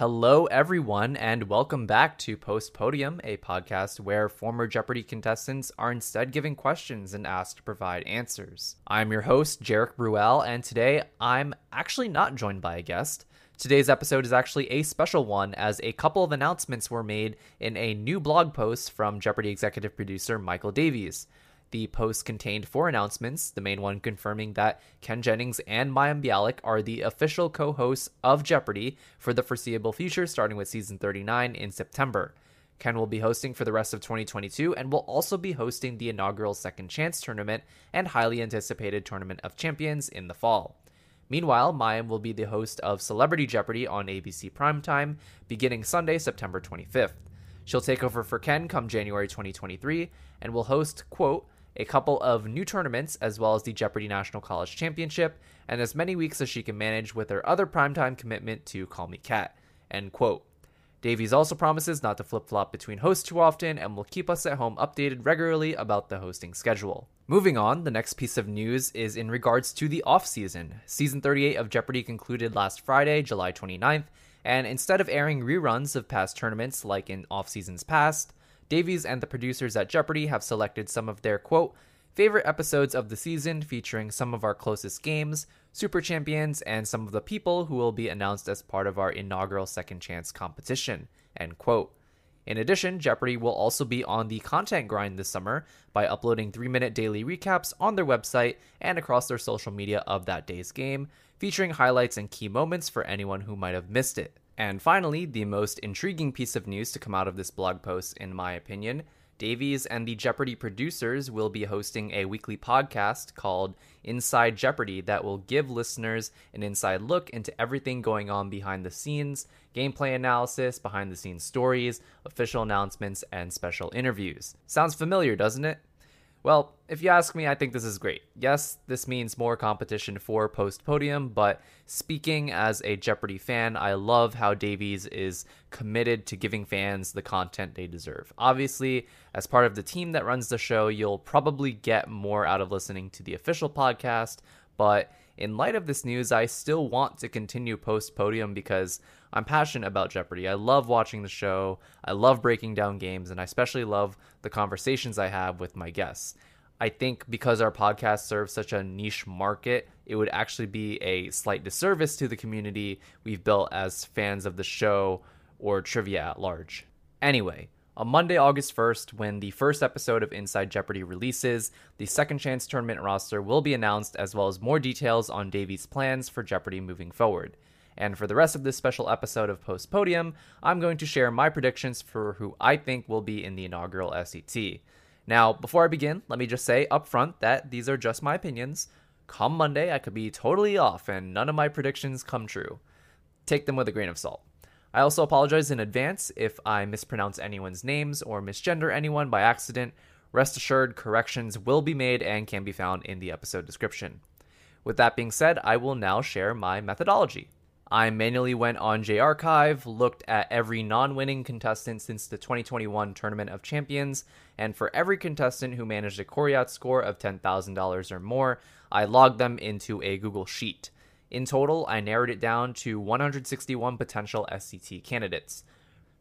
Hello, everyone, and welcome back to Post Podium, a podcast where former Jeopardy contestants are instead given questions and asked to provide answers. I'm your host, Jeric Brual, and today I'm actually not joined by a guest. Today's episode is actually a special one, as a couple of announcements were made in a new blog post from Jeopardy executive producer Michael Davies. The post contained four announcements, the main one confirming that Ken Jennings and Mayim Bialik are the official co hosts of Jeopardy for the foreseeable future, starting with season 39 in September. Ken will be hosting for the rest of 2022 and will also be hosting the inaugural Second Chance tournament and highly anticipated Tournament of Champions in the fall. Meanwhile, Mayim will be the host of Celebrity Jeopardy on ABC Primetime beginning Sunday, September 25th. She'll take over for Ken come January 2023 and will host, quote, a couple of new tournaments, as well as the Jeopardy National College Championship, and as many weeks as she can manage with her other primetime commitment to Call Me Kat. End quote. Davies also promises not to flip flop between hosts too often and will keep us at home updated regularly about the hosting schedule. Moving on, the next piece of news is in regards to the off season. Season 38 of Jeopardy concluded last Friday, July 29th, and instead of airing reruns of past tournaments like in off seasons past, Davies and the producers at Jeopardy have selected some of their quote favorite episodes of the season featuring some of our closest games, super champions, and some of the people who will be announced as part of our inaugural second chance competition. End quote. In addition, Jeopardy will also be on the content grind this summer by uploading 3 minute daily recaps on their website and across their social media of that day's game, featuring highlights and key moments for anyone who might have missed it. And finally, the most intriguing piece of news to come out of this blog post, in my opinion Davies and the Jeopardy producers will be hosting a weekly podcast called Inside Jeopardy that will give listeners an inside look into everything going on behind the scenes, gameplay analysis, behind the scenes stories, official announcements, and special interviews. Sounds familiar, doesn't it? Well, if you ask me, I think this is great. Yes, this means more competition for post podium, but speaking as a Jeopardy fan, I love how Davies is committed to giving fans the content they deserve. Obviously, as part of the team that runs the show, you'll probably get more out of listening to the official podcast, but in light of this news, I still want to continue post podium because I'm passionate about Jeopardy. I love watching the show, I love breaking down games, and I especially love the conversations I have with my guests. I think because our podcast serves such a niche market, it would actually be a slight disservice to the community we've built as fans of the show or trivia at large. Anyway, on Monday, August 1st, when the first episode of Inside Jeopardy releases, the Second Chance tournament roster will be announced as well as more details on Davies' plans for Jeopardy moving forward. And for the rest of this special episode of Post Podium, I'm going to share my predictions for who I think will be in the inaugural SCT. Now, before I begin, let me just say up front that these are just my opinions. Come Monday, I could be totally off and none of my predictions come true. Take them with a grain of salt. I also apologize in advance if I mispronounce anyone's names or misgender anyone by accident. Rest assured, corrections will be made and can be found in the episode description. With that being said, I will now share my methodology. I manually went on JArchive, looked at every non winning contestant since the 2021 Tournament of Champions, and for every contestant who managed a Coryat score of $10,000 or more, I logged them into a Google Sheet. In total, I narrowed it down to 161 potential SCT candidates.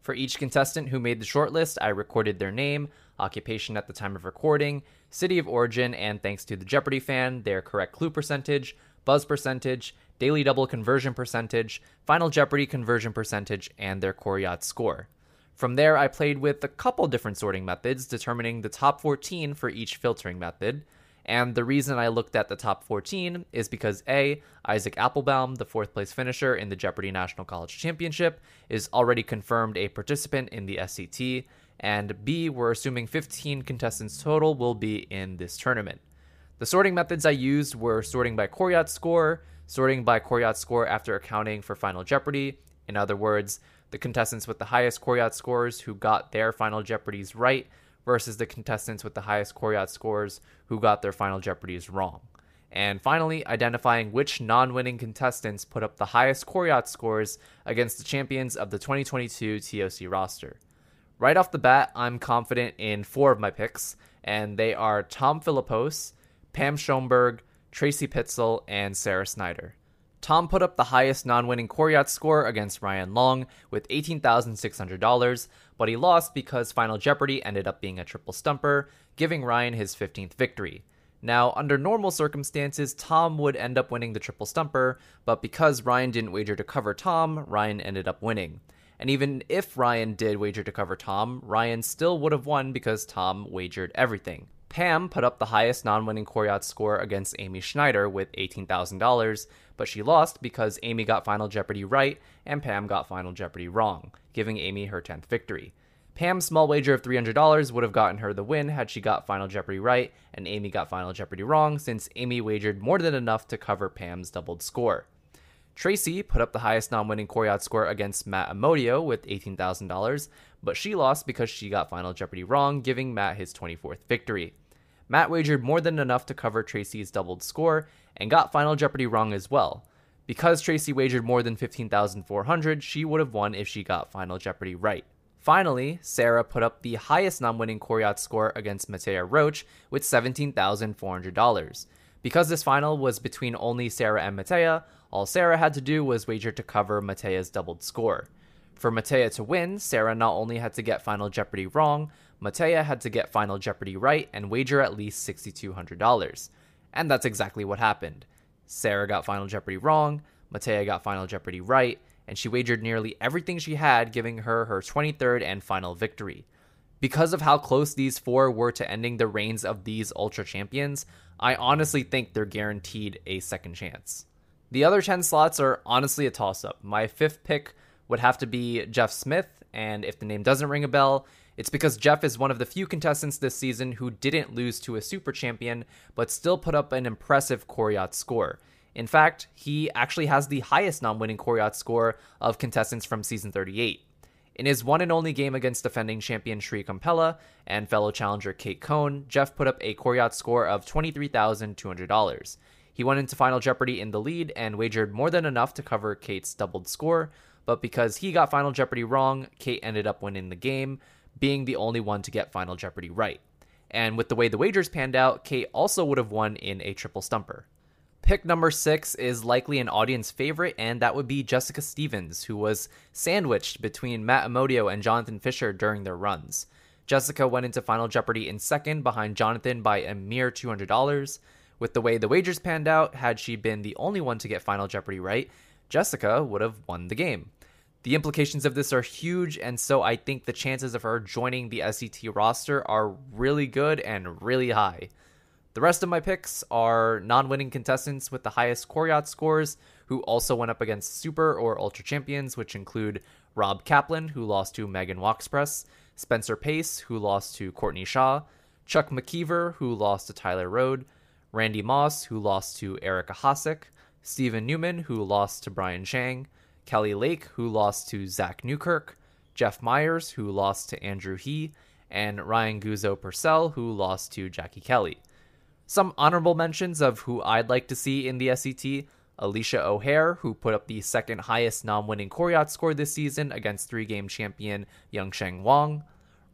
For each contestant who made the shortlist, I recorded their name, occupation at the time of recording, city of origin, and thanks to the Jeopardy fan, their correct clue percentage, buzz percentage, daily double conversion percentage, final Jeopardy conversion percentage, and their Coryat score. From there, I played with a couple different sorting methods, determining the top 14 for each filtering method. And the reason I looked at the top 14 is because A, Isaac Applebaum, the fourth place finisher in the Jeopardy National College Championship, is already confirmed a participant in the SCT, and B, we're assuming 15 contestants total will be in this tournament. The sorting methods I used were sorting by Coryat score, sorting by Coryat score after accounting for Final Jeopardy. In other words, the contestants with the highest Coryat scores who got their Final Jeopardies right versus the contestants with the highest Coryat scores who got their Final Jeopardies wrong. And finally, identifying which non winning contestants put up the highest Coryat scores against the champions of the 2022 TOC roster. Right off the bat, I'm confident in four of my picks, and they are Tom Philippos, Pam Schoenberg, Tracy Pitzel, and Sarah Snyder. Tom put up the highest non winning Coryat score against Ryan Long with $18,600, but he lost because Final Jeopardy ended up being a triple stumper, giving Ryan his 15th victory. Now, under normal circumstances, Tom would end up winning the triple stumper, but because Ryan didn't wager to cover Tom, Ryan ended up winning. And even if Ryan did wager to cover Tom, Ryan still would have won because Tom wagered everything. Pam put up the highest non winning Coryat score against Amy Schneider with $18,000, but she lost because Amy got Final Jeopardy right and Pam got Final Jeopardy wrong, giving Amy her 10th victory. Pam's small wager of $300 would have gotten her the win had she got Final Jeopardy right and Amy got Final Jeopardy wrong, since Amy wagered more than enough to cover Pam's doubled score. Tracy put up the highest non winning Coryat score against Matt Amodio with $18,000, but she lost because she got Final Jeopardy wrong, giving Matt his 24th victory. Matt wagered more than enough to cover Tracy's doubled score and got Final Jeopardy wrong as well. Because Tracy wagered more than 15,400, she would have won if she got Final Jeopardy right. Finally, Sarah put up the highest non winning Coryat score against Mattea Roach with $17,400. Because this final was between only Sarah and Mattea, all Sarah had to do was wager to cover Mattea's doubled score. For Mattea to win, Sarah not only had to get Final Jeopardy wrong, Mattea had to get Final Jeopardy right and wager at least $6,200. And that's exactly what happened. Sarah got Final Jeopardy wrong, Mattea got Final Jeopardy right, and she wagered nearly everything she had, giving her her 23rd and final victory. Because of how close these four were to ending the reigns of these Ultra Champions, I honestly think they're guaranteed a second chance. The other 10 slots are honestly a toss up. My fifth pick would have to be Jeff Smith, and if the name doesn't ring a bell, it's because Jeff is one of the few contestants this season who didn't lose to a super champion, but still put up an impressive Coryat score. In fact, he actually has the highest non winning Coryat score of contestants from season 38. In his one and only game against defending champion Sri Compella and fellow challenger Kate Cohn, Jeff put up a Coryat score of $23,200. He went into Final Jeopardy in the lead and wagered more than enough to cover Kate's doubled score, but because he got Final Jeopardy wrong, Kate ended up winning the game, being the only one to get Final Jeopardy right. And with the way the wagers panned out, Kate also would have won in a triple stumper. Pick number six is likely an audience favorite, and that would be Jessica Stevens, who was sandwiched between Matt Amodio and Jonathan Fisher during their runs. Jessica went into Final Jeopardy in second behind Jonathan by a mere $200. With the way the wagers panned out, had she been the only one to get Final Jeopardy right, Jessica would have won the game. The implications of this are huge, and so I think the chances of her joining the SCT roster are really good and really high. The rest of my picks are non winning contestants with the highest Coryat scores, who also went up against Super or Ultra champions, which include Rob Kaplan, who lost to Megan Wachspress, Spencer Pace, who lost to Courtney Shaw, Chuck McKeever, who lost to Tyler Rhode, Randy Moss, who lost to Eric Ahasic, Stephen Newman, who lost to Brian Chang, Kelly Lake, who lost to Zach Newkirk, Jeff Myers, who lost to Andrew He, and Ryan Guzzo Purcell, who lost to Jackie Kelly. Some honorable mentions of who I'd like to see in the SCT Alicia O'Hare, who put up the second highest non winning Coryat score this season against three game champion Yangsheng Wang.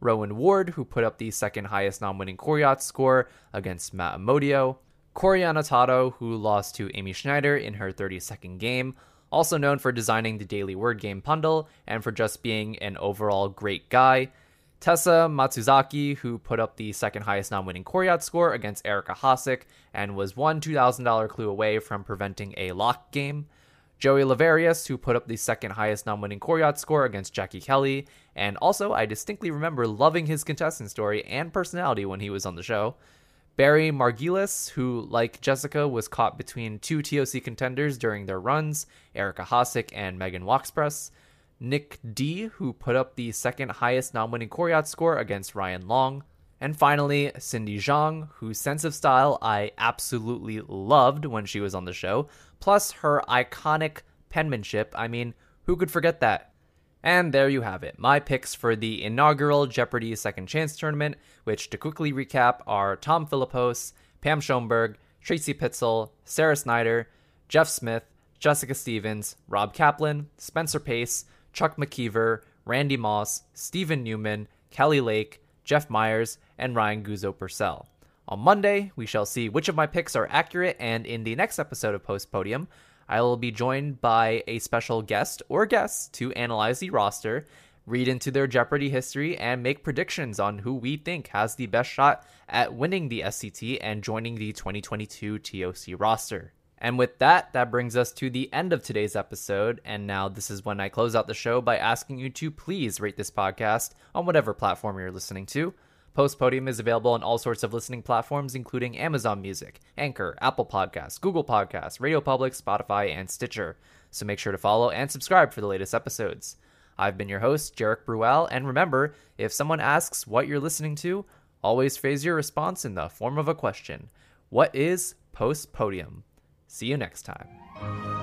Rowan Ward, who put up the second highest non winning Coryat score against Matt Amodio. Coriana Tato, who lost to Amy Schneider in her 32nd game, also known for designing the daily word game Pundle and for just being an overall great guy. Tessa Matsuzaki, who put up the second highest non winning Coryat score against Eric Ahasic and was one $2,000 clue away from preventing a lock game. Joey Laverius, who put up the second highest non winning Coryat score against Jackie Kelly. And also, I distinctly remember loving his contestant story and personality when he was on the show. Barry Margilis, who, like Jessica, was caught between two TOC contenders during their runs, Eric Ahasic and Megan Wachspress. Nick D, who put up the second highest non winning Coryat score against Ryan Long. And finally, Cindy Zhang, whose sense of style I absolutely loved when she was on the show, plus her iconic penmanship. I mean, who could forget that? And there you have it, my picks for the inaugural Jeopardy Second Chance tournament, which to quickly recap are Tom Philippos, Pam Schoenberg, Tracy Pitzel, Sarah Snyder, Jeff Smith, Jessica Stevens, Rob Kaplan, Spencer Pace, Chuck McKeever, Randy Moss, Stephen Newman, Kelly Lake, Jeff Myers, and Ryan Guzzo Purcell. On Monday, we shall see which of my picks are accurate, and in the next episode of Post Podium, I will be joined by a special guest or guests to analyze the roster, read into their Jeopardy history, and make predictions on who we think has the best shot at winning the SCT and joining the 2022 TOC roster. And with that, that brings us to the end of today's episode. And now this is when I close out the show by asking you to please rate this podcast on whatever platform you're listening to. Post Podium is available on all sorts of listening platforms, including Amazon Music, Anchor, Apple Podcasts, Google Podcasts, Radio Public, Spotify, and Stitcher. So make sure to follow and subscribe for the latest episodes. I've been your host, Jeric Brual, and remember, if someone asks what you're listening to, always phrase your response in the form of a question. What is Post Podium? See you next time.